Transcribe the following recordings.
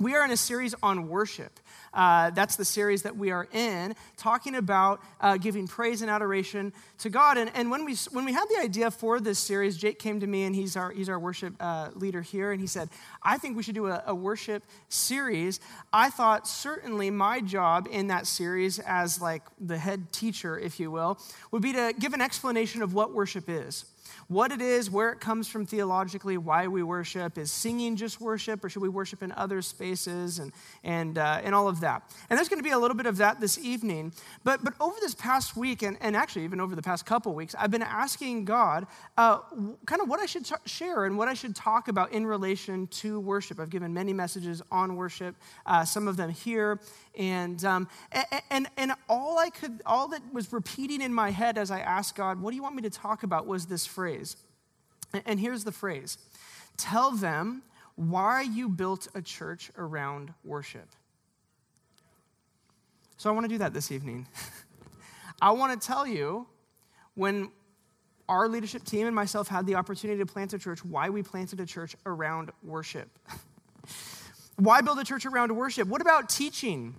We are in a series on worship. Uh, that's the series that we are in, talking about uh, giving praise and adoration to God. And, and when, we, when we had the idea for this series, Jake came to me, and he's our, he's our worship uh, leader here, and he said, I think we should do a, a worship series. I thought certainly my job in that series, as like the head teacher, if you will, would be to give an explanation of what worship is what it is, where it comes from theologically, why we worship. Is singing just worship, or should we worship in other spaces, and, and, uh, and all of that? And there's going to be a little bit of that this evening. But, but over this past week, and, and actually even over the past couple weeks, I've been asking God uh, kind of what I should t- share and what I should talk about in relation to worship. I've given many messages on worship, uh, some of them here and, um, and, and, and all I could, all that was repeating in my head as I asked God, what do you want me to talk about was this phrase. And here's the phrase Tell them why you built a church around worship. So I want to do that this evening. I want to tell you when our leadership team and myself had the opportunity to plant a church, why we planted a church around worship. Why build a church around worship? What about teaching?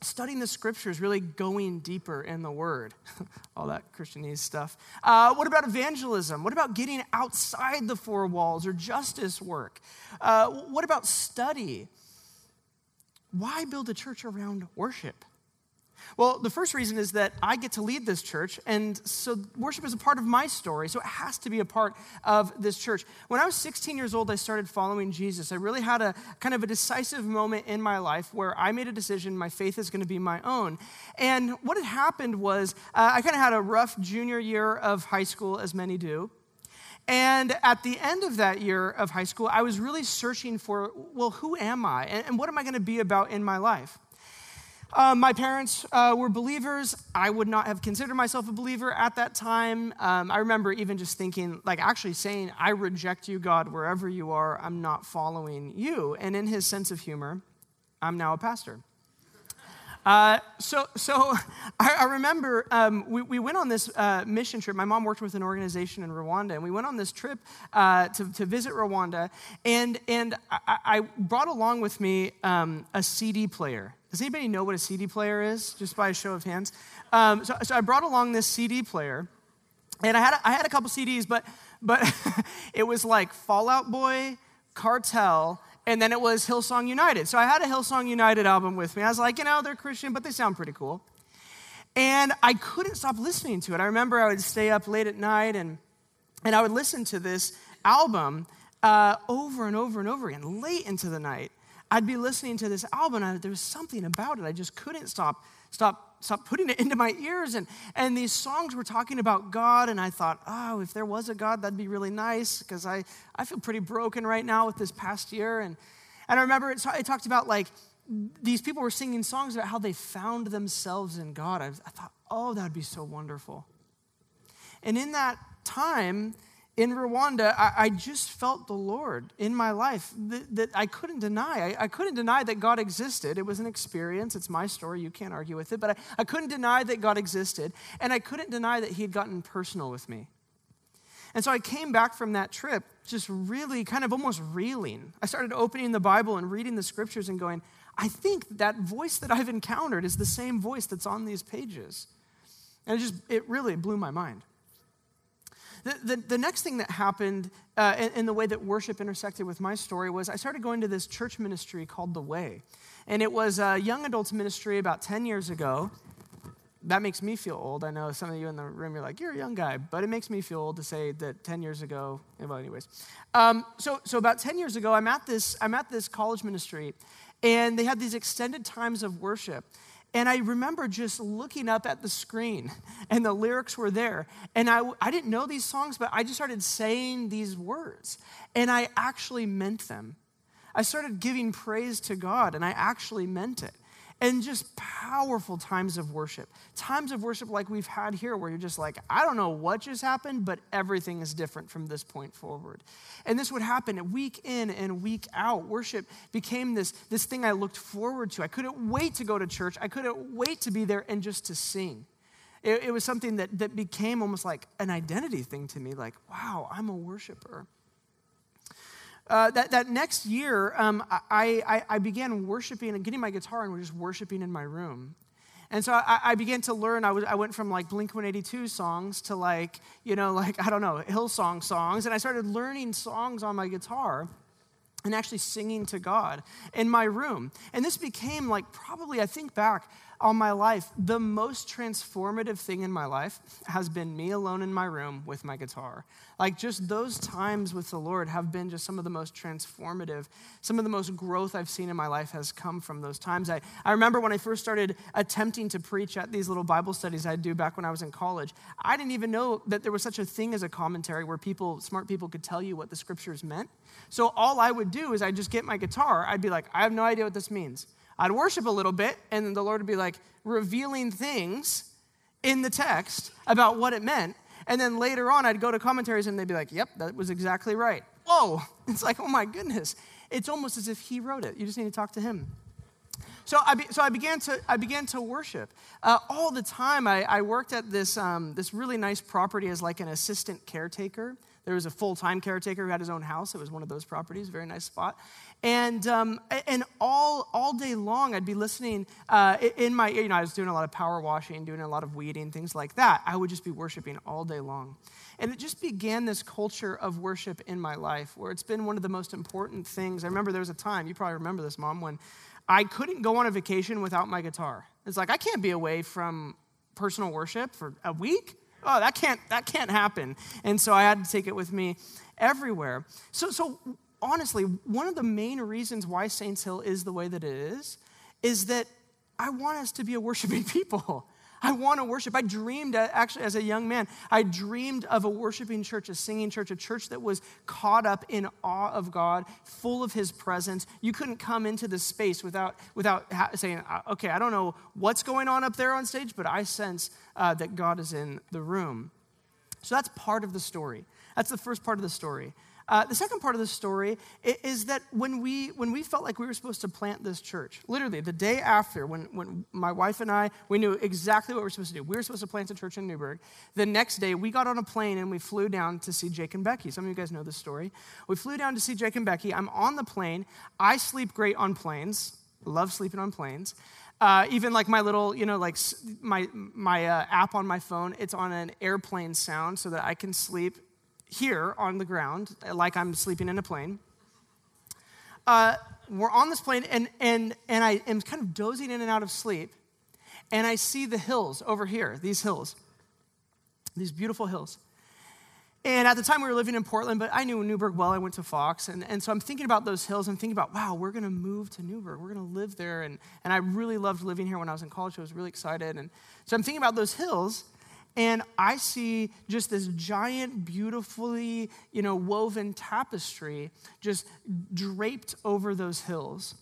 Studying the scriptures, really going deeper in the word. All that Christianese stuff. Uh, what about evangelism? What about getting outside the four walls or justice work? Uh, what about study? Why build a church around worship? Well, the first reason is that I get to lead this church, and so worship is a part of my story, so it has to be a part of this church. When I was 16 years old, I started following Jesus. I really had a kind of a decisive moment in my life where I made a decision my faith is going to be my own. And what had happened was uh, I kind of had a rough junior year of high school, as many do. And at the end of that year of high school, I was really searching for, well, who am I? And, and what am I going to be about in my life? Uh, my parents uh, were believers. I would not have considered myself a believer at that time. Um, I remember even just thinking, like, actually saying, I reject you, God, wherever you are. I'm not following you. And in his sense of humor, I'm now a pastor. Uh, so, so I, I remember um, we, we, went on this uh, mission trip. My mom worked with an organization in Rwanda, and we went on this trip uh, to, to, visit Rwanda. And, and I, I brought along with me um, a CD player. Does anybody know what a CD player is? Just by a show of hands. Um, so, so, I brought along this CD player, and I had a, I had a couple CDs, but but it was like Fall Out Boy, Cartel, and then it was Hillsong United. So I had a Hillsong United album with me. I was like, you know, they're Christian, but they sound pretty cool. And I couldn't stop listening to it. I remember I would stay up late at night and and I would listen to this album uh, over and over and over again, late into the night. I'd be listening to this album and there was something about it. I just couldn't stop, stop, stop putting it into my ears. And, and these songs were talking about God. And I thought, oh, if there was a God, that'd be really nice because I, I feel pretty broken right now with this past year. And, and I remember it, it talked about like these people were singing songs about how they found themselves in God. I, I thought, oh, that'd be so wonderful. And in that time, in Rwanda, I, I, just felt the Lord in my life that, that I couldn't deny. I, I, couldn't deny that God existed. It was an experience. It's my story. You can't argue with it. But I, I couldn't deny that God existed. And I couldn't deny that He had gotten personal with me. And so I came back from that trip just really kind of almost reeling. I started opening the Bible and reading the scriptures and going, I think that voice that I've encountered is the same voice that's on these pages. And it just, it really blew my mind. The, the, the next thing that happened uh, in, in, the way that worship intersected with my story was I started going to this church ministry called The Way. And it was a young adults ministry about 10 years ago. That makes me feel old. I know some of you in the room, you're like, you're a young guy, but it makes me feel old to say that 10 years ago, well, anyways. Um, so, so about 10 years ago, I'm at, this, I'm at this college ministry, and they had these extended times of worship. And I remember just looking up at the screen, and the lyrics were there. And I, I didn't know these songs, but I just started saying these words, and I actually meant them. I started giving praise to God, and I actually meant it and just powerful times of worship. Times of worship like we've had here, where you're just like, I don't know what just happened, but everything is different from this point forward. And this would happen week in and week out. Worship became this, this thing I looked forward to. I couldn't wait to go to church, I couldn't wait to be there and just to sing. It, it was something that, that became almost like an identity thing to me like, wow, I'm a worshiper. Uh, that, that next year, um, I, I, I, began worshiping and getting my guitar and was just worshiping in my room. And so I, I began to learn. I, was, I went from like Blink 182 songs to like, you know, like, I don't know, Hillsong songs. And I started learning songs on my guitar and actually singing to God in my room. And this became like probably, I think back, all my life, the most transformative thing in my life has been me alone in my room with my guitar. Like, just those times with the Lord have been just some of the most transformative. Some of the most growth I've seen in my life has come from those times. I, I remember when I first started attempting to preach at these little Bible studies I'd do back when I was in college, I didn't even know that there was such a thing as a commentary where people, smart people, could tell you what the scriptures meant. So, all I would do is I'd just get my guitar, I'd be like, I have no idea what this means. I'd worship a little bit, and then the Lord would be like revealing things in the text about what it meant. And then later on, I'd go to commentaries and they'd be like, yep, that was exactly right. Whoa. It's like, oh my goodness. It's almost as if he wrote it. You just need to talk to him. So I, be, so I began to I began to worship uh, all the time. I, I worked at this um, this really nice property as like an assistant caretaker. There was a full time caretaker who had his own house. It was one of those properties, very nice spot. And, um, and all, all day long, I'd be listening uh, in my, you know, I was doing a lot of power washing, doing a lot of weeding, things like that. I would just be worshiping all day long. And it just began this culture of worship in my life where it's been one of the most important things. I remember there was a time, you probably remember this, Mom, when I couldn't go on a vacation without my guitar. It's like, I can't be away from personal worship for a week. Oh, that can't, that can't happen. And so I had to take it with me everywhere. So, so honestly, one of the main reasons why Saints Hill is the way that it is, is that I want us to be a worshiping people. I want to worship. I dreamed, uh, actually, as a young man, I dreamed of a worshiping church, a singing church, a church that was caught up in awe of God, full of His presence. You couldn't come into this space without, without saying, uh, okay, I don't know what's going on up there on stage, but I sense uh, that God is in the room. So that's part of the story. That's the first part of the story. Uh, the second part of the story is that when we, when we felt like we were supposed to plant this church, literally the day after, when, when my wife and I, we knew exactly what we were supposed to do. We were supposed to plant a church in Newberg. The next day, we got on a plane and we flew down to see Jake and Becky. Some of you guys know this story. We flew down to see Jake and Becky. I'm on the plane. I sleep great on planes, love sleeping on planes. Uh, even like my little, you know, like my my uh, app on my phone, it's on an airplane sound so that I can sleep here on the ground, like I'm sleeping in a plane. Uh, we're on this plane, and, and, and I am kind of dozing in and out of sleep, and I see the hills over here, these hills, these beautiful hills. And at the time, we were living in Portland, but I knew Newberg well. I went to Fox. And, and so I'm thinking about those hills. I'm thinking about, wow, we're going to move to Newberg. We're going to live there. And, and I really loved living here when I was in college. I was really excited. And so I'm thinking about those hills and I see just this giant, beautifully, you know, woven tapestry just draped over those hills.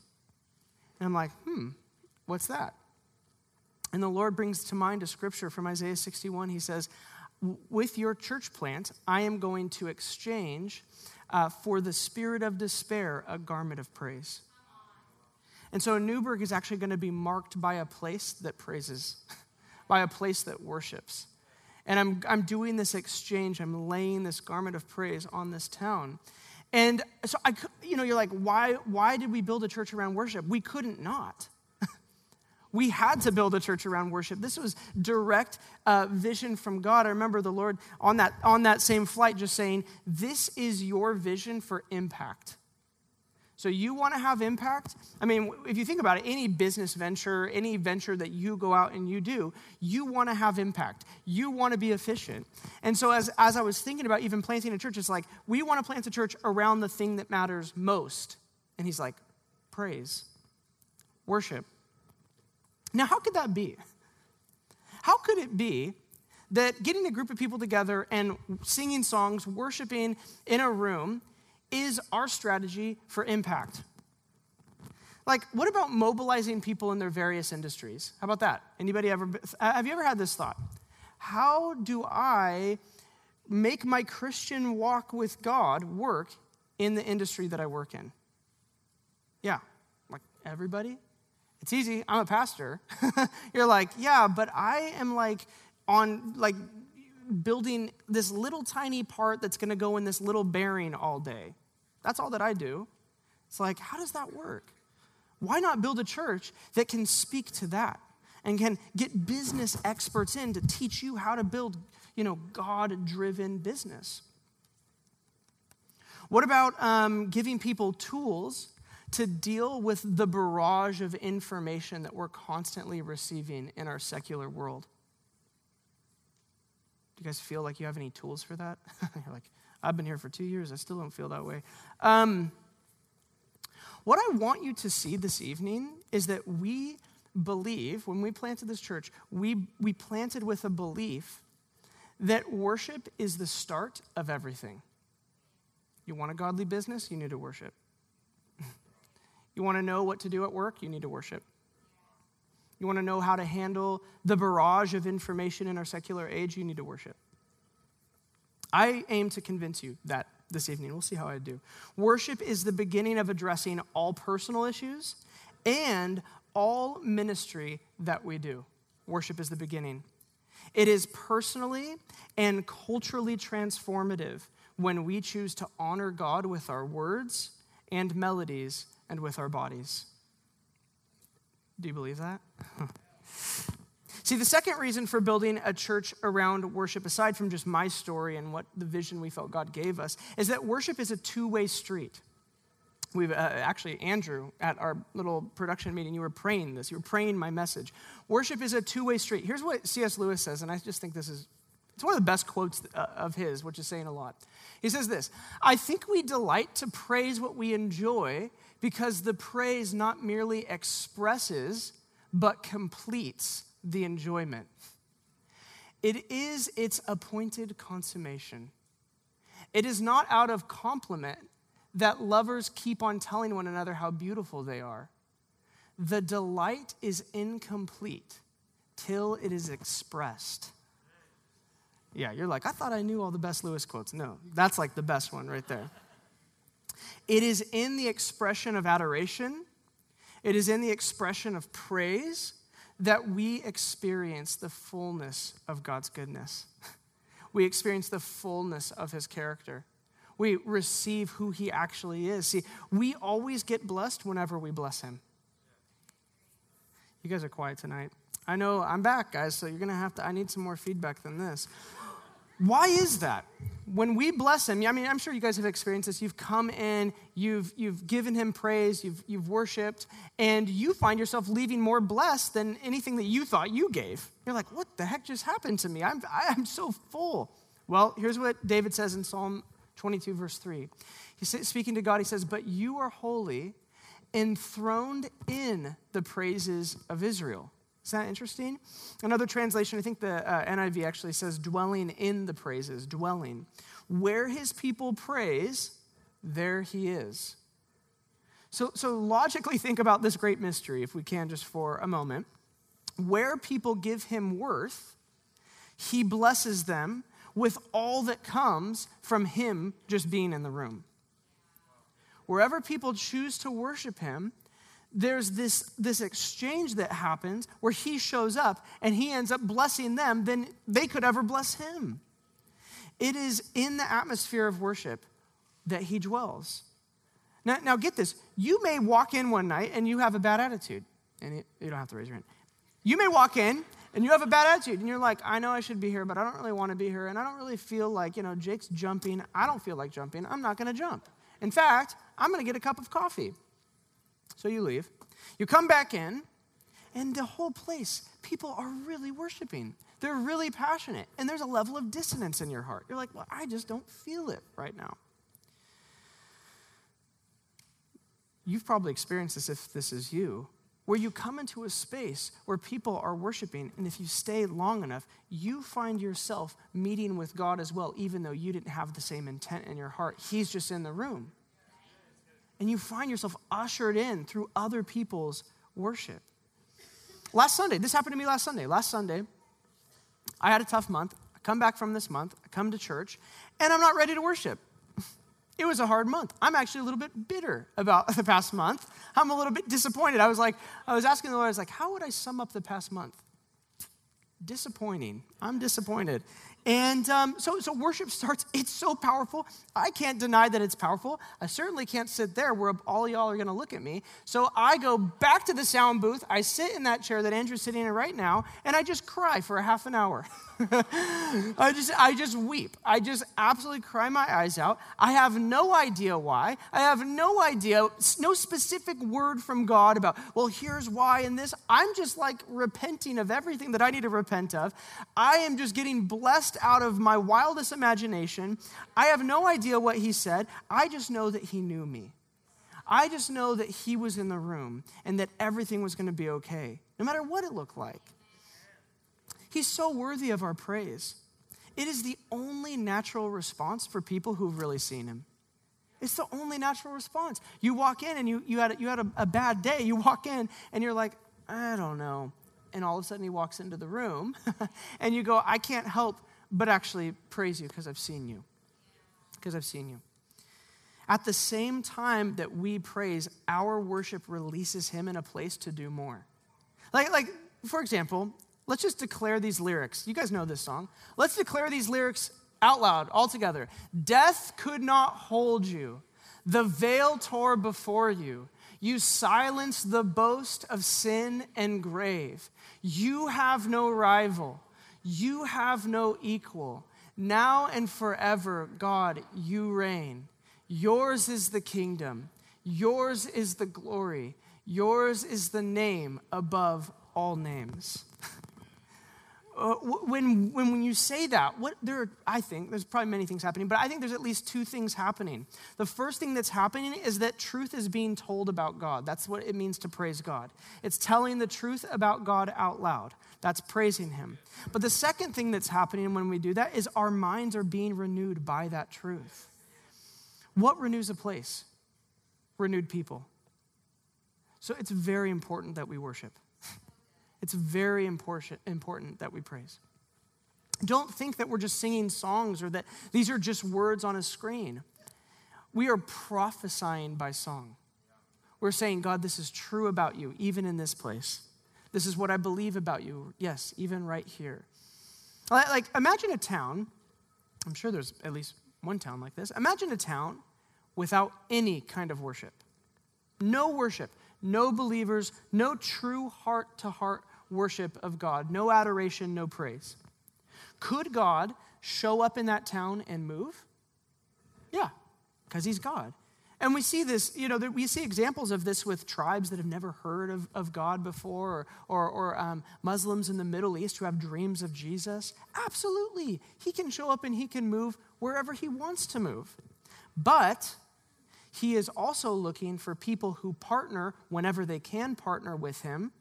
And I'm like, hmm, what's that? And the Lord brings to mind a scripture from Isaiah 61. He says, With your church plant, I am going to exchange uh, for the spirit of despair a garment of praise. And so Newberg is actually going to be marked by a place that praises, by a place that worships. And I'm, I'm doing this exchange. I'm laying this garment of praise on this town. And so, I, you know, you're like, why, why did we build a church around worship? We couldn't not. we had to build a church around worship. This was direct uh, vision from God. I remember the Lord on that, on that same flight just saying, This is your vision for impact. So you want to have impact? I mean, if you think about it, any business venture, any venture that you go out and you do, you want to have impact. You want to be efficient. And so as, as I was thinking about even planting a church, it's like, we want to plant a church around the thing that matters most. And he's like, praise, worship. Now, how could that be? How could it be that getting a group of people together and singing songs, worshiping in a room is our strategy for impact? Like, what about mobilizing people in their various industries? How about that? Anybody ever, have you ever had this thought? How do I make my Christian walk with God work in the industry that I work in? Yeah, like everybody? It's easy. I'm a pastor. You're like, yeah, but I am like on like building this little tiny part that's going to go in this little bearing all day. That's all that I do. It's like, how does that work? Why not build a church that can speak to that and can get business experts in to teach you how to build, you know, God-driven business? What about um, giving people tools to deal with the barrage of information that we're constantly receiving in our secular world? Do you guys feel like you have any tools for that? You're like, I've been here for two years. I still don't feel that way. Um, what I want you to see this evening is that we believe, when we planted this church, we, we planted with a belief that worship is the start of everything. You want a godly business? You need to worship. you want to know what to do at work? You need to worship. You want to know how to handle the barrage of information in our secular age? You need to worship. I aim to convince you that this evening. We'll see how I do. Worship is the beginning of addressing all personal issues and all ministry that we do. Worship is the beginning. It is personally and culturally transformative when we choose to honor God with our words and melodies and with our bodies. Do you believe that? See, the second reason for building a church around worship, aside from just my story and what the vision we felt God gave us, is that worship is a two way street. We've uh, actually, Andrew, at our little production meeting, you were praying this. You were praying my message. Worship is a two way street. Here's what C.S. Lewis says, and I just think this is it's one of the best quotes uh, of his, which is saying a lot. He says this I think we delight to praise what we enjoy because the praise not merely expresses, but completes the enjoyment. It is its appointed consummation. It is not out of compliment that lovers keep on telling one another how beautiful they are. The delight is incomplete till it is expressed. Yeah, you're like, I thought I knew all the best Lewis quotes. No, that's like the best one right there. It is in the expression of adoration, it is in the expression of praise that we experience the fullness of God's goodness. We experience the fullness of his character. We receive who he actually is. See, we always get blessed whenever we bless him. You guys are quiet tonight. I know I'm back, guys, so you're going to have to, I need some more feedback than this. Why is that? When we bless him, I mean, I'm sure you guys have experienced this. You've come in, you've, you've given him praise, you've, you've worshiped, and you find yourself leaving more blessed than anything that you thought you gave. You're like, what the heck just happened to me? I'm, I'm so full. Well, here's what David says in Psalm 22, verse 3. He's speaking to God, he says, But you are holy, enthroned in the praises of Israel. Is that interesting? Another translation, I think the uh, NIV actually says dwelling in the praises, dwelling. Where his people praise, there he is. So, so logically think about this great mystery, if we can, just for a moment. Where people give him worth, he blesses them with all that comes from him just being in the room. Wherever people choose to worship him, there's this, this exchange that happens where he shows up and he ends up blessing them than they could ever bless him. It is in the atmosphere of worship that he dwells. Now, now get this. You may walk in one night and you have a bad attitude. And you don't have to raise your hand. You may walk in and you have a bad attitude and you're like, I know I should be here, but I don't really want to be here. And I don't really feel like, you know, Jake's jumping. I don't feel like jumping. I'm not going to jump. In fact, I'm going to get a cup of coffee. So you leave. You come back in, and the whole place, people are really worshiping. They're really passionate, and there's a level of dissonance in your heart. You're like, well, I just don't feel it right now. You've probably experienced this if this is you. where you come into a space where people are worshiping, and if you stay long enough, you find yourself meeting with God as well, even though you didn't have the same intent in your heart. He's just in the room. And you find yourself ushered in through other people's worship. Last Sunday, this happened to me last Sunday. Last Sunday, I had a tough month. I come back from this month, I come to church, and I'm not ready to worship. It was a hard month. I'm actually a little bit bitter about the past month. I'm a little bit disappointed. I was like, I was asking the Lord, I was like, how would I sum up the past month? Disappointing. I'm disappointed. And um, so, so worship starts, it's so powerful. I can't deny that it's powerful. I certainly can't sit there where all y'all are going to look at me. So I go back to the sound booth. I sit in that chair that Andrew's sitting in right now, and I just cry for a half an hour. I just I just weep. I just absolutely cry my eyes out. I have no idea why. I have no idea, no specific word from God about, well, here's why and this. I'm just like repenting of everything that I need to repent of. I am just getting blessed out of my wildest imagination. I have no idea what he said. I just know that he knew me. I just know that he was in the room and that everything was going to be okay, no matter what it looked like. He's so worthy of our praise. It is the only natural response for people who've really seen him. It's the only natural response. You walk in and you, you had, you had a, a bad day. You walk in and you're like, I don't know. And all of a sudden he walks into the room and you go, I can't help but actually praise you because I've seen you. Because I've seen you. At the same time that we praise, our worship releases him in a place to do more. Like, like for example, Let's just declare these lyrics. You guys know this song. Let's declare these lyrics out loud, all together. Death could not hold you, the veil tore before you. You silenced the boast of sin and grave. You have no rival, you have no equal. Now and forever, God, you reign. Yours is the kingdom, yours is the glory, yours is the name above all names. Uh, when, when, when you say that, what there are, I think there's probably many things happening, but I think there's at least two things happening. The first thing that's happening is that truth is being told about God. That's what it means to praise God. It's telling the truth about God out loud. That's praising Him. But the second thing that's happening when we do that is our minds are being renewed by that truth. What renews a place? Renewed people. So it's very important that we worship. It's very important, that we praise. Don't think that we're just singing songs or that these are just words on a screen. We are prophesying by song. We're saying, God, this is true about you, even in this place. This is what I believe about you. Yes, even right here. Like, imagine a town, I'm sure there's at least one town like this. Imagine a town without any kind of worship. No worship no believers, no true heart to heart worship of God, no adoration, no praise. Could God show up in that town and move? Yeah, because he's God. And we see this, you know, we see examples of this with tribes that have never heard of, of God before, or, or, or um, Muslims in the Middle East who have dreams of Jesus. Absolutely. He can show up and he can move wherever he wants to move. But he is also looking for people who partner whenever they can partner with Him,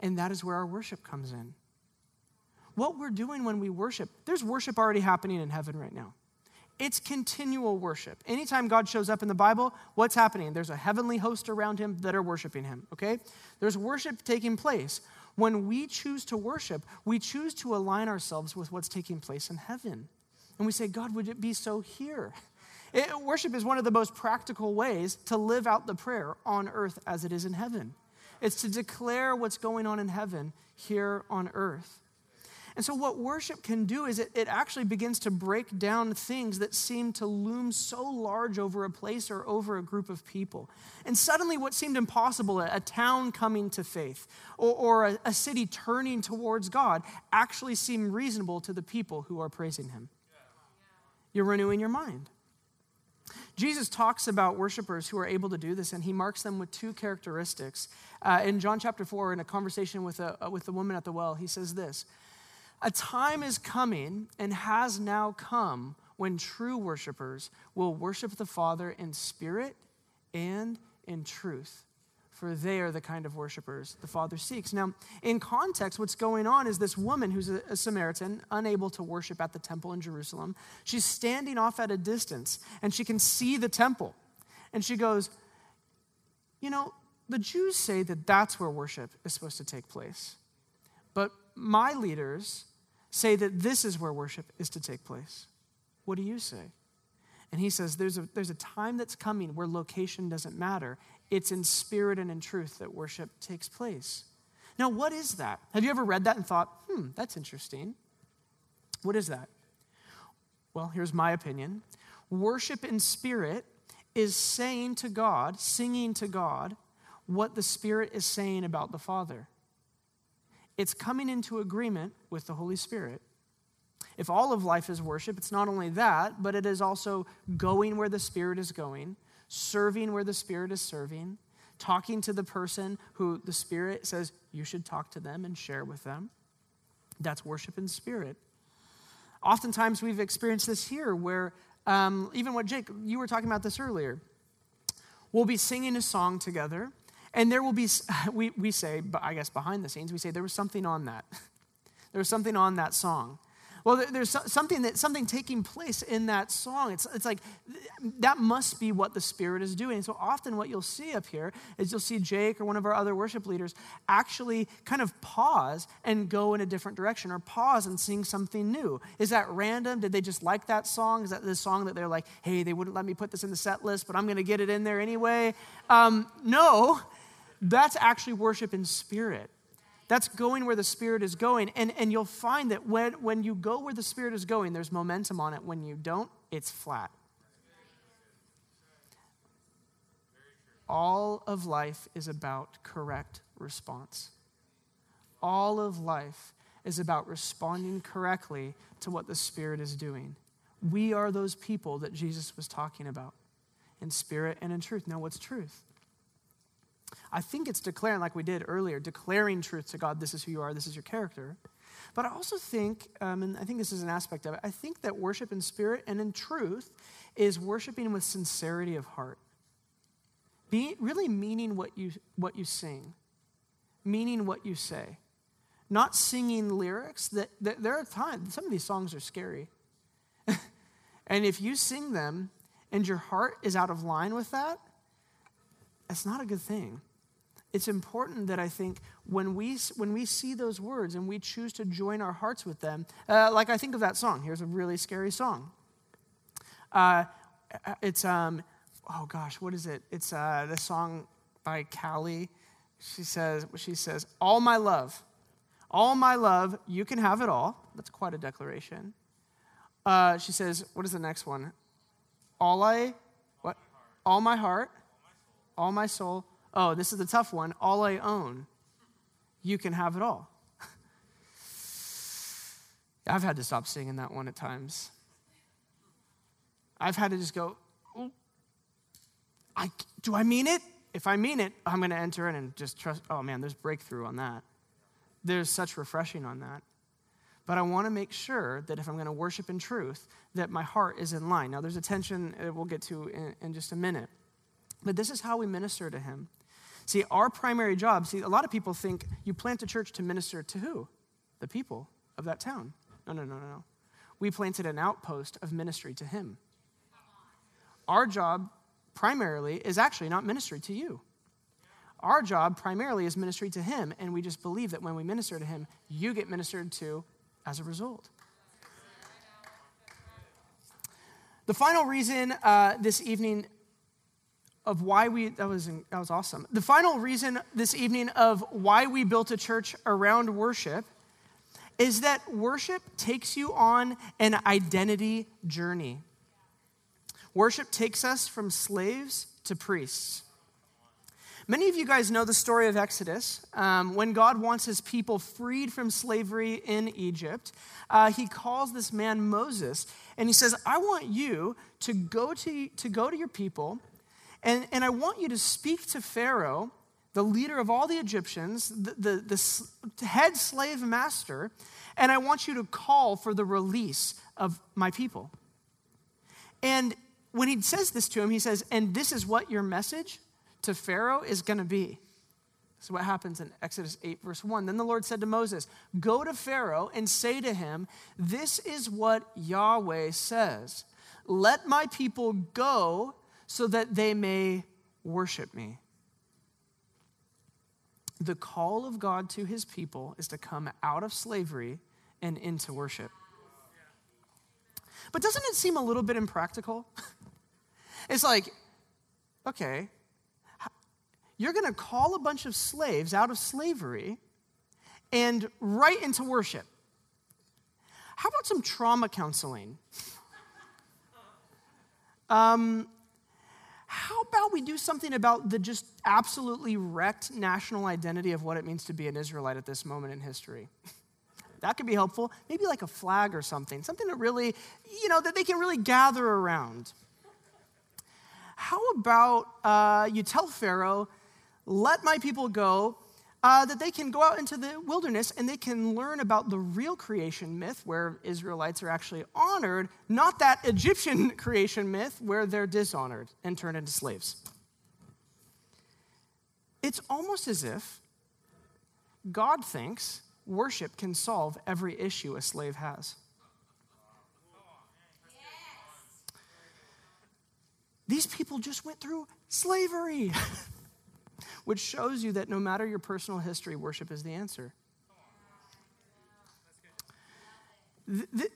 and that is where our worship comes in. What we're doing when we worship, there's worship already happening in heaven right now. It's continual worship. Anytime God shows up in the Bible, what's happening? There's a heavenly host around him that are worshiping him, okay? There's worship taking place. When we choose to worship, we choose to align ourselves with what's taking place in heaven. And we say, God, would it be so here? It, worship is one of the most practical ways to live out the prayer on earth as it is in heaven. It's to declare what's going on in heaven here on earth. And so, what worship can do is it, it actually begins to break down things that seem to loom so large over a place or over a group of people. And suddenly, what seemed impossible, a, town coming to faith or, or a, a city turning towards God, actually seem reasonable to the people who are praising Him. You're renewing your mind. Jesus talks about worshipers who are able to do this, and he marks them with two characteristics. Uh, in John chapter 4, in a conversation with a, uh, with the woman at the well, he says this A time is coming and has now come when true worshipers will worship the Father in spirit and in truth, for they are the kind of worshipers the Father seeks. Now, in context, what's going on is this woman who's a, a, Samaritan, unable to worship at the temple in Jerusalem, she's standing off at a distance and she can see the temple. And she goes, You know, the Jews say that that's where worship is supposed to take place. But my leaders say that this is where worship is to take place. What do you say? And he says there's a, there's a time that's coming where location doesn't matter. It's in spirit and in truth that worship takes place. Now, what is that? Have you ever read that and thought, hmm, that's interesting? What is that? Well, here's my opinion worship in spirit is saying to God, singing to God, what the Spirit is saying about the Father. It's coming into agreement with the Holy Spirit. If all of life is worship, it's not only that, but it is also going where the Spirit is going, serving where the Spirit is serving, talking to the person who the Spirit says you should talk to them and share with them. That's worship in spirit. Oftentimes, we've experienced this here where, um, even what Jake, you were talking about this earlier. We'll be singing a song together, and there will be, we, we say, I guess behind the scenes, we say there was something on that. there was something on that song. Well, there's something that something taking place in that song. It's, it's like that must be what the Spirit is doing. so often, what you'll see up here is you'll see Jake or one of our other worship leaders actually kind of pause and go in a different direction, or pause and sing something new. Is that random? Did they just like that song? Is that the song that they're like, hey, they wouldn't let me put this in the set list, but I'm going to get it in there anyway? Um, no, that's actually worship in spirit. That's going where the Spirit is going. And, and you'll find that when, when you go where the Spirit is going, there's momentum on it. When you don't, it's flat. All of life is about correct response. All of life is about responding correctly to what the Spirit is doing. We are those people that Jesus was talking about in spirit and in truth. Now, what's truth? I think it's declaring, like we did earlier, declaring truth to God this is who you are, this is your character. But I also think, um, and I think this is an aspect of it, I think that worship in spirit and in truth is worshiping with sincerity of heart. Be, really meaning what you, what you sing, meaning what you say. Not singing lyrics that, that there are times, some of these songs are scary. and if you sing them and your heart is out of line with that, that's not a good thing. It's important that I think when we, when we see those words and we choose to join our hearts with them, uh, like I think of that song. Here's a really scary song. Uh, it's, um, oh gosh, what is it? It's uh, the song by Callie. She says, she says, All my love, all my love, you can have it all. That's quite a declaration. Uh, she says, What is the next one? All I, what? All my heart all my soul. Oh, this is the tough one. All I own. You can have it all. I've had to stop singing that one at times. I've had to just go, I, do I mean it? If I mean it, I'm going to enter in and just trust. Oh man, there's breakthrough on that. There's such refreshing on that. But I want to make sure that if I'm going to worship in truth, that my heart is in line. Now, there's a tension uh, we'll get to in, in just a minute. But this is how we minister to him. See, our primary job, see, a lot of people think you plant a church to minister to who? The people of that town. No, no, no, no, no. We planted an outpost of ministry to him. Our job primarily is actually not ministry to you. Our job primarily is ministry to him, and we just believe that when we minister to him, you get ministered to as a result. The final reason uh, this evening of why we that was that was awesome. The final reason this evening of why we built a church around worship is that worship takes you on an identity journey. Worship takes us from slaves to priests. Many of you guys know the story of Exodus. Um, when God wants his people freed from slavery in Egypt, uh, he calls this man Moses and he says, I want you to go to, to go to your people and, and I want you to speak to Pharaoh, the leader of all the Egyptians, the, the, the head slave master, and I want you to call for the release of my people. And when he says this to him, he says, And this is what your message to Pharaoh is going to be. Is what happens in Exodus 8, verse 1. Then the Lord said to Moses, Go to Pharaoh and say to him, This is what Yahweh says Let my people go so that they may worship me. The call of God to his people is to come out of slavery and into worship. But doesn't it seem a little bit impractical? it's like, okay, you're going to call a bunch of slaves out of slavery and right into worship. How about some trauma counseling? Um, how about we do something about the just absolutely wrecked national identity of what it means to be an Israelite at this moment in history? that could be helpful. Maybe like a flag or something, something that really, you know, that they can really gather around. How about uh, you tell Pharaoh, let my people go, uh, that they can go out into the wilderness and they can learn about the real creation myth where Israelites are actually honored, not that Egyptian creation myth where they're dishonored and turned into slaves. It's almost as if God thinks worship can solve every issue a slave has. These people just went through slavery. which shows you that no matter your personal history, worship is the answer.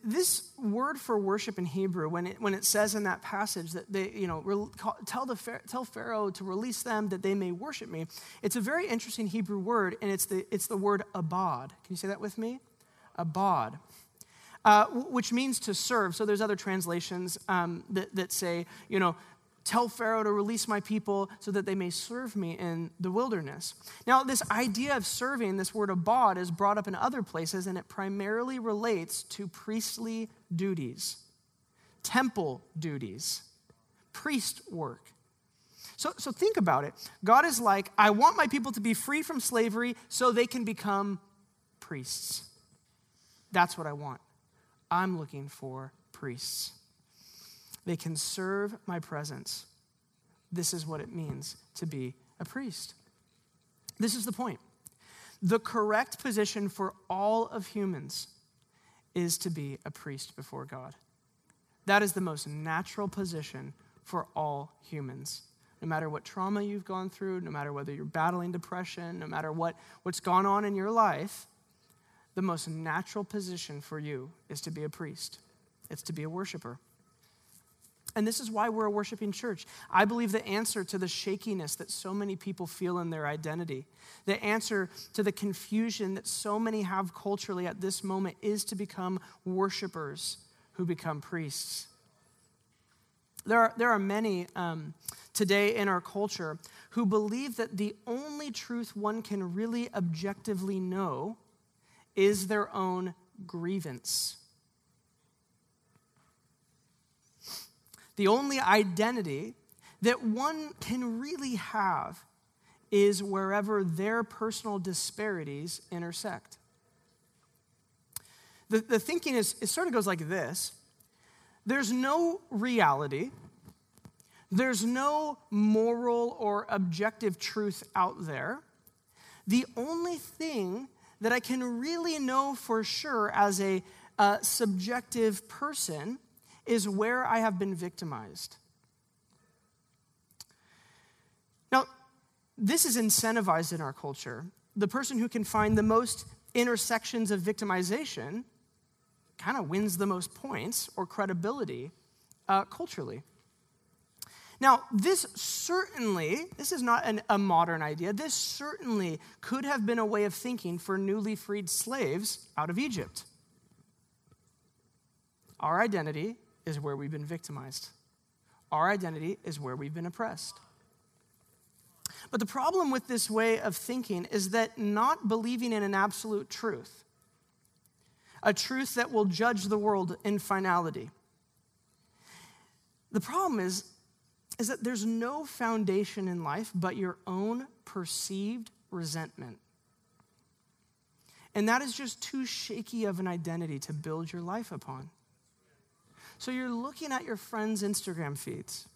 this word for worship in Hebrew, when it, when it says in that passage that they, you know, tell, the, tell Pharaoh to release them that they may worship me, it's a very interesting Hebrew word, and it's the, it's the word abad. Can you say that with me? Abad. Uh, which means to serve. So there's other translations um, that, that say, you know, Tell Pharaoh to release my people so that they may serve me in the wilderness. Now, this idea of serving, this word abad, is brought up in other places, and it primarily relates to priestly duties, temple duties, priest work. So, so think about it. God is like, I want my people to be free from slavery so they can become priests. That's what I want. I'm looking for priests. They can serve my presence. This is what it means to be a priest. This is the point. The correct position for all of humans is to be a priest before God. That is the most natural position for all humans. No matter what trauma you've gone through, no matter whether you're battling depression, no matter what, what's gone on in your life, the most natural position for you is to be a priest. It's to be a worshiper. And this is why we're a worshiping church. I believe the answer to the shakiness that so many people feel in their identity, the answer to the confusion that so many have culturally at this moment is to become worshipers who become priests. There are, there are many um, today in our culture who believe that the only truth one can really objectively know is their own grievance. The only identity that one can really have is wherever their personal disparities intersect. The, the thinking is, it sort of goes like this there's no reality, there's no moral or objective truth out there. The only thing that I can really know for sure as a, a subjective person is where I have been victimized. Now, this is incentivized in our culture. The person who can find the most intersections of victimization kind of wins the most points or credibility uh, culturally. Now, this certainly, this is not an, a modern idea, this certainly could have been a way of thinking for newly freed slaves out of Egypt. Our identity is where we've been victimized. Our identity is where we've been oppressed. But the problem with this way of thinking is that not believing in an absolute truth, a truth that will judge the world in finality. The problem is, is that there's no foundation in life but your own perceived resentment. And that is just too shaky of an identity to build your life upon. So you're looking at your friends' Instagram feeds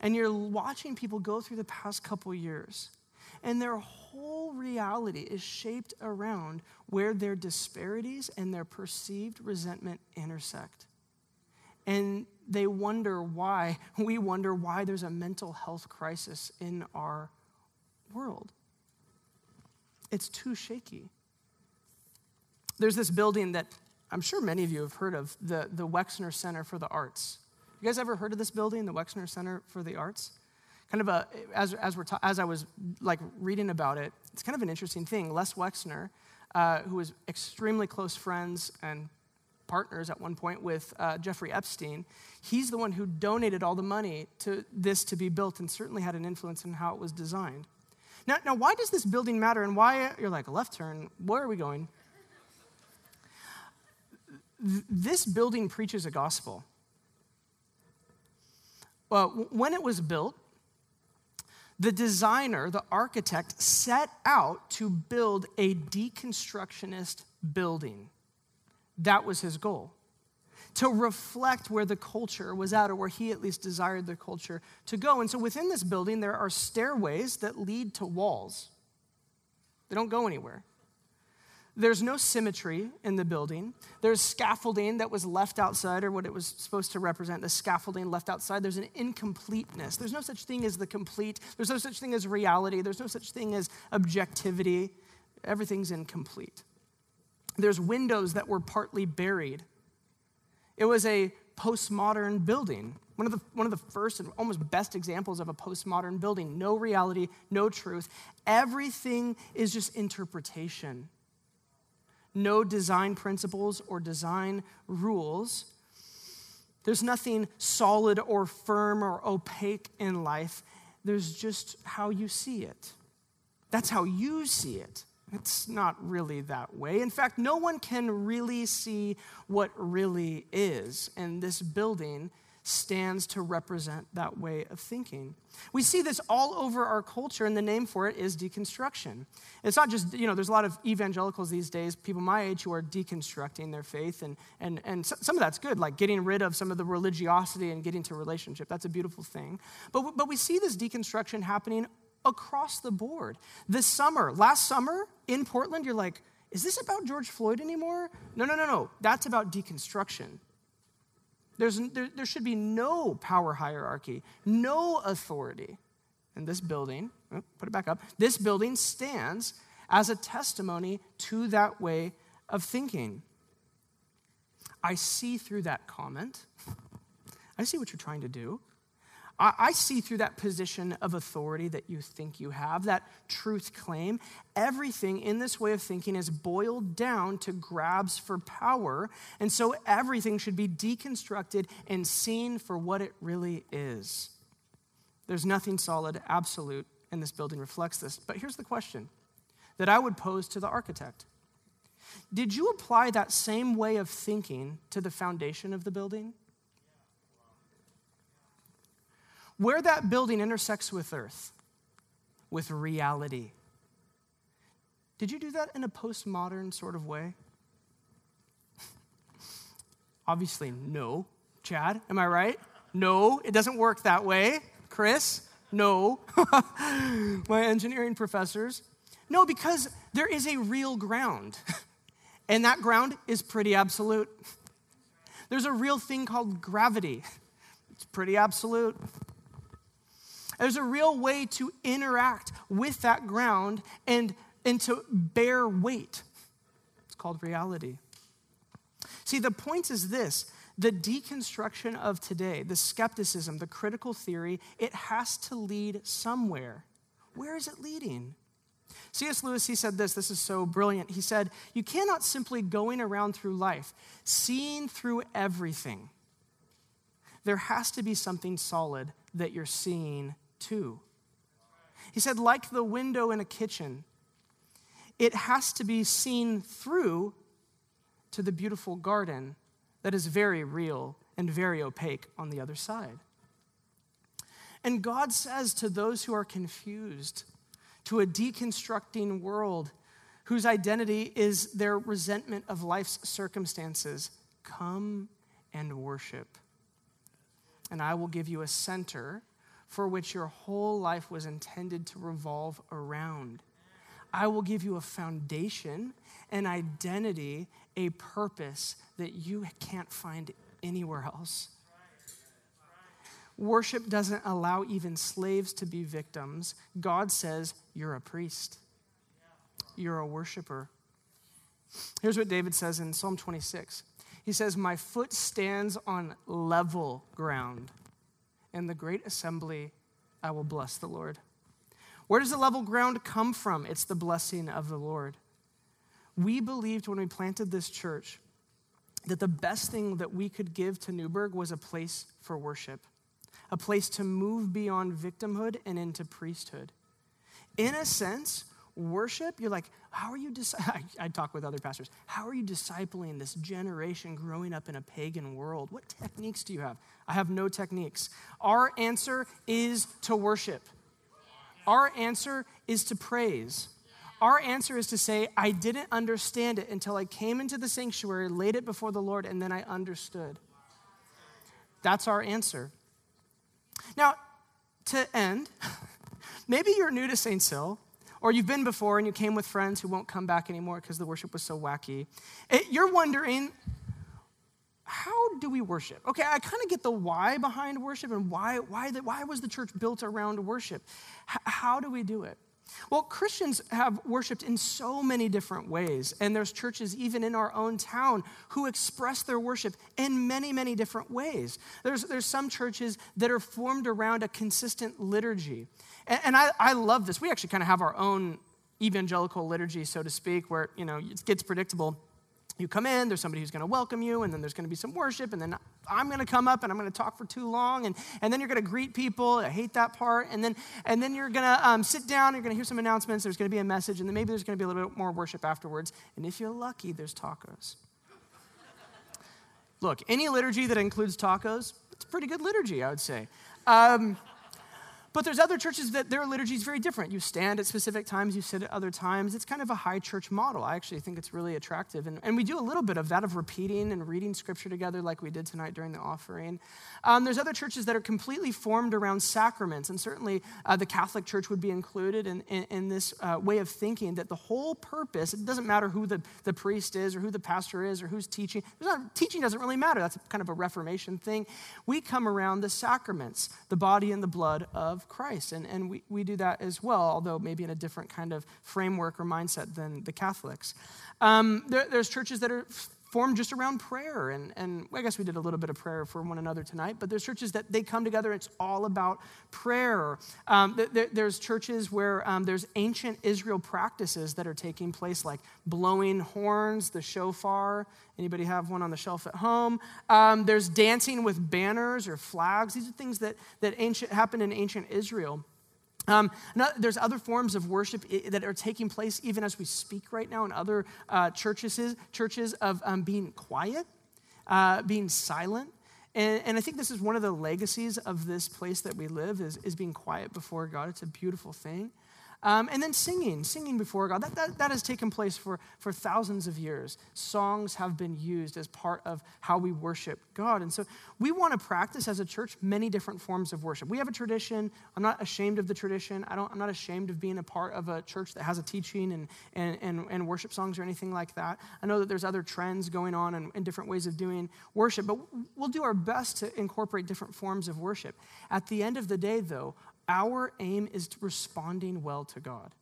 and you're watching people go through the past couple years And their whole reality is shaped around where their disparities and their perceived resentment intersect. And they wonder why, we wonder why there's a mental health crisis in our world. It's too shaky. There's this building that I'm sure many of you have heard of, the, the Wexner Center for the Arts. You guys ever heard of this building, the Wexner Center for the Arts? Kind of a, as, as, we're ta- as I was like reading about it, it's kind of an interesting thing. Les Wexner, uh, who was extremely close friends and partners at one point with uh, Jeffrey Epstein, he's the one who donated all the money to this to be built and certainly had an influence in how it was designed. Now, now why does this building matter and why, you're like, a left turn, where are we going? This building preaches a gospel. Uh, well, when it was built, the designer, the architect, set out to build a deconstructionist building. That was his goal. To reflect where the culture was at, or where he at least desired the culture to go. And so within this building, there are stairways that lead to walls, they don't go anywhere. There's no symmetry in the building. There's scaffolding that was left outside, or what it was supposed to represent, the scaffolding left outside. There's an incompleteness. There's no such thing as the complete. There's no such thing as reality. There's no such thing as objectivity. Everything's incomplete. There's windows that were partly buried. It was a postmodern building. One of, the, one of the first and almost best examples of a postmodern building. No reality, no truth. Everything is just interpretation no design principles or design rules. There's nothing solid or firm or opaque in life. There's just how you see it. That's how you see it. It's not really that way. In fact, no one can really see what really is. And this building stands to represent that way of thinking. We see this all over our culture, and the name for it is deconstruction. It's not just, you know, there's a lot of evangelicals these days, people my age, who are deconstructing their faith, and, and, and some of that's good, like getting rid of some of the religiosity and getting to relationship. That's a beautiful thing. But, but we see this deconstruction happening across the board. This summer, last summer in Portland, you're like, is this about George Floyd anymore? No, no, no, no. That's about deconstruction. There's, there, there should be no power hierarchy, no authority. in this building, put it back up, this building stands as a testimony to that way of thinking. I see through that comment. I see what you're trying to do. I, I see through that position of authority that you think you have, that truth claim. Everything in this way of thinking is boiled down to grabs for power. And so everything should be deconstructed and seen for what it really is. There's nothing solid, absolute, and this building reflects this. But here's the question that I would pose to the architect Did you apply that same way of thinking to the foundation of the building? Where that building intersects with earth, with reality. Did you do that in a postmodern sort of way? Obviously, no. Chad, am I right? No, it doesn't work that way. Chris, no. My engineering professors, no, because there is a real ground, and that ground is pretty absolute. There's a real thing called gravity, it's pretty absolute. There's a real way to interact with that ground and, and to bear weight. It's called reality. See, the point is this the deconstruction of today, the skepticism, the critical theory, it has to lead somewhere. Where is it leading? C.S. Lewis, he said this, this is so brilliant. He said, You cannot simply going around through life, seeing through everything. There has to be something solid that you're seeing too. He said, like the window in a kitchen, it has to be seen through to the beautiful garden that is very real and very opaque on the other side. And God says to those who are confused, to a deconstructing world whose identity is their resentment of life's circumstances, come and worship. And I will give you a center for which your whole life was intended to revolve around. I will give you a foundation, an identity, a purpose that you can't find anywhere else. Worship doesn't allow even slaves to be victims. God says, You're a priest, you're a worshiper. Here's what David says in Psalm 26 He says, My foot stands on level ground. In the great assembly, I will bless the Lord. Where does the level ground come from? It's the blessing of the Lord. We believed when we planted this church that the best thing that we could give to Newberg was a place for worship, a place to move beyond victimhood and into priesthood. In a sense, worship, you're like, how are you, dis- I, I talk with other pastors, how are you discipling this generation growing up in a pagan world? What techniques do you have? I have no techniques. Our answer is to worship. Our answer is to praise. Our answer is to say, I didn't understand it until I came into the sanctuary, laid it before the Lord, and then I understood. That's our answer. Now, to end, maybe you're new to Saints Hill, or you've been before and you came with friends who won't come back anymore because the worship was so wacky. It, you're wondering, how do we worship? Okay, I kind of get the why behind worship and why, why, the, why was the church built around worship? H- how do we do it? Well, Christians have worshiped in so many different ways, and there's churches even in our own town who express their worship in many, many different ways. There's, there's some churches that are formed around a consistent liturgy. And, and I, I love this. We actually kind of have our own evangelical liturgy, so to speak, where, you know, it gets predictable you come in, there's somebody who's going to welcome you, and then there's going to be some worship, and then I'm going to come up and I'm going to talk for too long, and, and then you're going to greet people. I hate that part. And then, and then you're going to um, sit down, you're going to hear some announcements, there's going to be a message, and then maybe there's going to be a little bit more worship afterwards. And if you're lucky, there's tacos. Look, any liturgy that includes tacos, it's pretty good liturgy, I would say. Um, but there's other churches that their liturgy is very different. You stand at specific times, you sit at other times. It's kind of a high church model. I actually think it's really attractive. And, and we do a little bit of that, of repeating and reading scripture together, like we did tonight during the offering. Um, there's other churches that are completely formed around sacraments. And certainly uh, the Catholic Church would be included in, in, in this uh, way of thinking that the whole purpose, it doesn't matter who the, the priest is or who the pastor is or who's teaching. Not, teaching doesn't really matter. That's kind of a Reformation thing. We come around the sacraments, the body and the blood of Christ. And, and we, we do that as well, although maybe in a different kind of framework or mindset than the Catholics. Um, there, there's churches that are formed just around prayer. And, and I guess we did a little bit of prayer for one another tonight, but there's churches that they come together, it's all about prayer. Um, there, there's churches where um, there's ancient Israel practices that are taking place, like blowing horns, the shofar. Anybody have one on the shelf at home? Um, there's dancing with banners or flags. These are things that, that ancient, happened in ancient Israel. Um, there's other forms of worship that are taking place even as we speak right now in other uh, churches, churches of um, being quiet, uh, being silent. And, and, I think this is one of the legacies of this place that we live is, is being quiet before God. It's a beautiful thing. Um, and then singing, singing before God. That, that, that has taken place for, for thousands of years. Songs have been used as part of how we worship God. And so we want to practice as a church many different forms of worship. We have a tradition. I'm not ashamed of the tradition. I don't, I'm not ashamed of being a part of a church that has a teaching and, and, and, and worship songs or anything like that. I know that there's other trends going on and, and different ways of doing worship, but we'll do our best to incorporate different forms of worship. At the end of the day, though, our aim is responding well to God.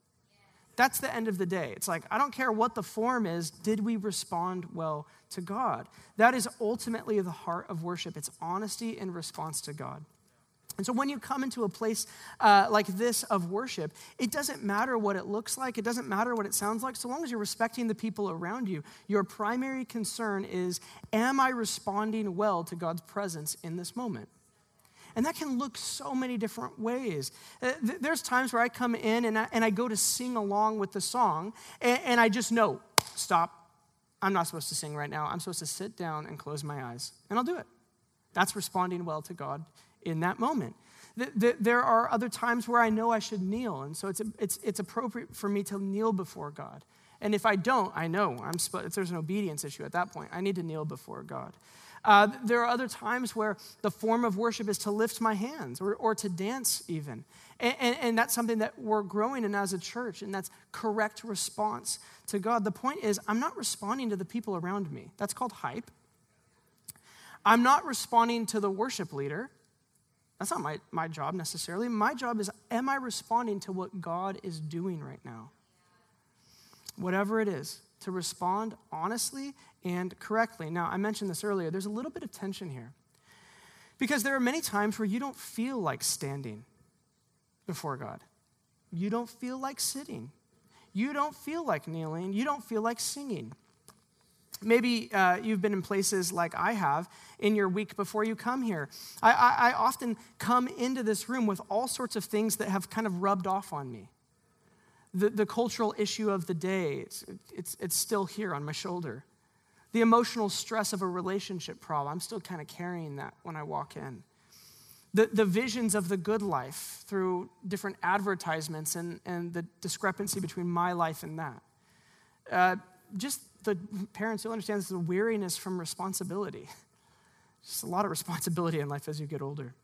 That's the end of the day. It's like, I don't care what the form is, did we respond well to God? That is ultimately the heart of worship. It's honesty in response to God. And so when you come into a place uh, like this of worship, it doesn't matter what it looks like, it doesn't matter what it sounds like, so long as you're respecting the people around you. Your primary concern is Am I responding well to God's presence in this moment? And that can look so many different ways. Uh, there's times where I come in and I, and I go to sing along with the song, and, and I just know, stop. I'm not supposed to sing right now. I'm supposed to sit down and close my eyes, and I'll do it. That's responding well to God in that moment. There are other times where I know I should kneel, and so it's, it's, it's appropriate for me to kneel before God. And if I don't, I know I'm, if there's an obedience issue at that point, I need to kneel before God. Uh, there are other times where the form of worship is to lift my hands or, or to dance, even. And, and, and that's something that we're growing in as a church, and that's correct response to God. The point is, I'm not responding to the people around me. That's called hype. I'm not responding to the worship leader. That's not my, my job necessarily. My job is, am I responding to what God is doing right now? Whatever it is, to respond honestly and correctly. Now, I mentioned this earlier. There's a little bit of tension here. Because there are many times where you don't feel like standing before God. You don't feel like sitting. You don't feel like kneeling. You don't feel like singing. Maybe uh, you've been in places like I have in your week before you come here. I, I, I, often come into this room with all sorts of things that have kind of rubbed off on me. The, the cultural issue of the day, it's, it's, it's still here on my shoulder. The emotional stress of a relationship problem, I'm still kind of carrying that when I walk in. The, the visions of the good life through different advertisements and, and the discrepancy between my life and that. Uh, just the parents, you'll understand this is a weariness from responsibility. Just a lot of responsibility in life as you get older.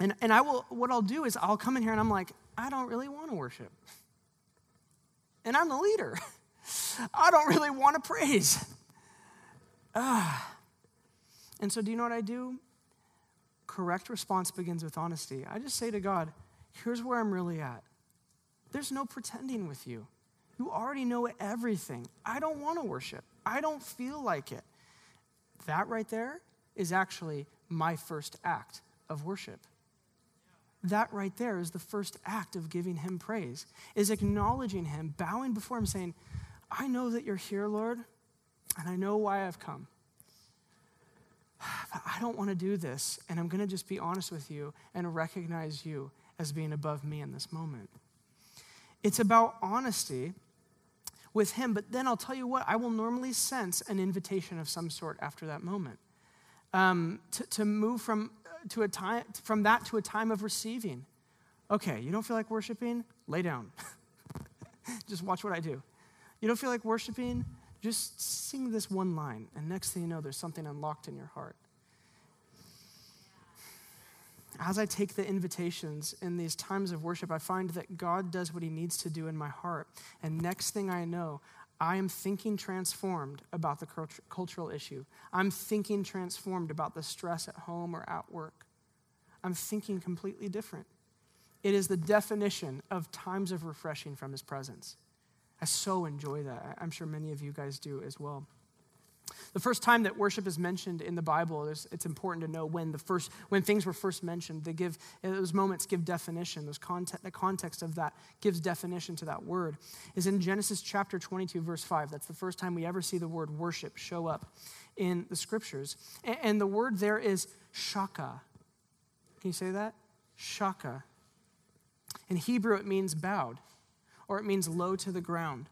And, and I will, what I'll do is I'll come in here and I'm like, I don't really want to worship. And I'm the leader. I don't really want to praise. Ah. And so, do you know what I do? Correct response begins with honesty. I just say to God, here's where I'm really at. There's no pretending with you. You already know everything. I don't want to worship. I don't feel like it. That right there is actually my first act of worship. That right there is the first act of giving him praise, is acknowledging him, bowing before him, saying, I know that you're here, Lord, and I know why I've come. But I don't want to do this, and I'm going to just be honest with you and recognize you as being above me in this moment. It's about honesty with him. But then I'll tell you what, I will normally sense an invitation of some sort after that moment. Um, to, to move from, to a time, from that to a time of receiving. Okay, you don't feel like worshiping? Lay down. just watch what I do. You don't feel like worshiping? Just sing this one line, and next thing you know, there's something unlocked in your heart as I take the invitations in these times of worship, I find that God does what he needs to do in my heart. And next thing I know, I am thinking transformed about the cultural issue. I'm thinking transformed about the stress at home or at work. I'm thinking completely different. It is the definition of times of refreshing from his presence. I so enjoy that. I'm sure many of you guys do as well. The first time that worship is mentioned in the Bible, it's important to know when the first when things were first mentioned. They give those moments give definition. Those context, the context of that gives definition to that word. Is in Genesis chapter 22, verse 5. That's the first time we ever see the word worship show up in the scriptures. And, and the word there is shaka. Can you say that? Shaka. In Hebrew, it means bowed, or it means low to the ground.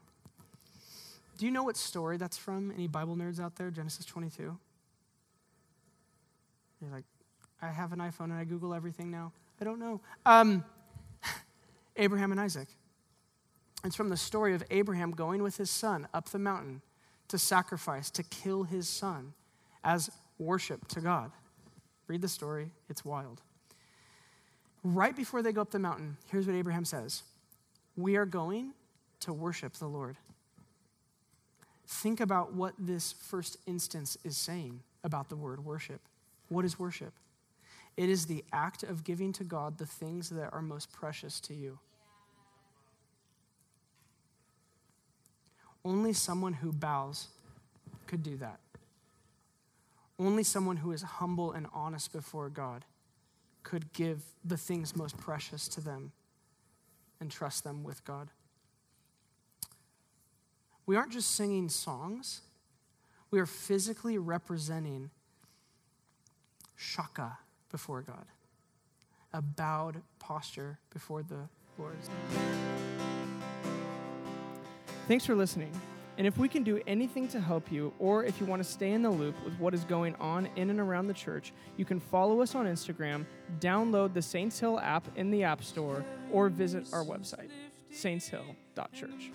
Do you know what story that's from? Any Bible nerds out there? Genesis 22? You're like, I have an iPhone and I Google everything now. I don't know. Um, Abraham and Isaac. It's from the story of Abraham going with his son up the mountain to sacrifice, to kill his son as worship to God. Read the story, it's wild. Right before they go up the mountain, here's what Abraham says We are going to worship the Lord. Think about what this first instance is saying about the word worship. What is worship? It is the act of giving to God the things that are most precious to you. Only someone who bows could do that. Only someone who is humble and honest before God could give the things most precious to them and trust them with God we aren't just singing songs, we are physically representing shaka before God, a bowed posture before the Lord. Thanks for listening. And if we can do anything to help you, or if you want to stay in the loop with what is going on in and around the church, you can follow us on Instagram, download the Saints Hill app in the App Store, or visit our website, saintshill.church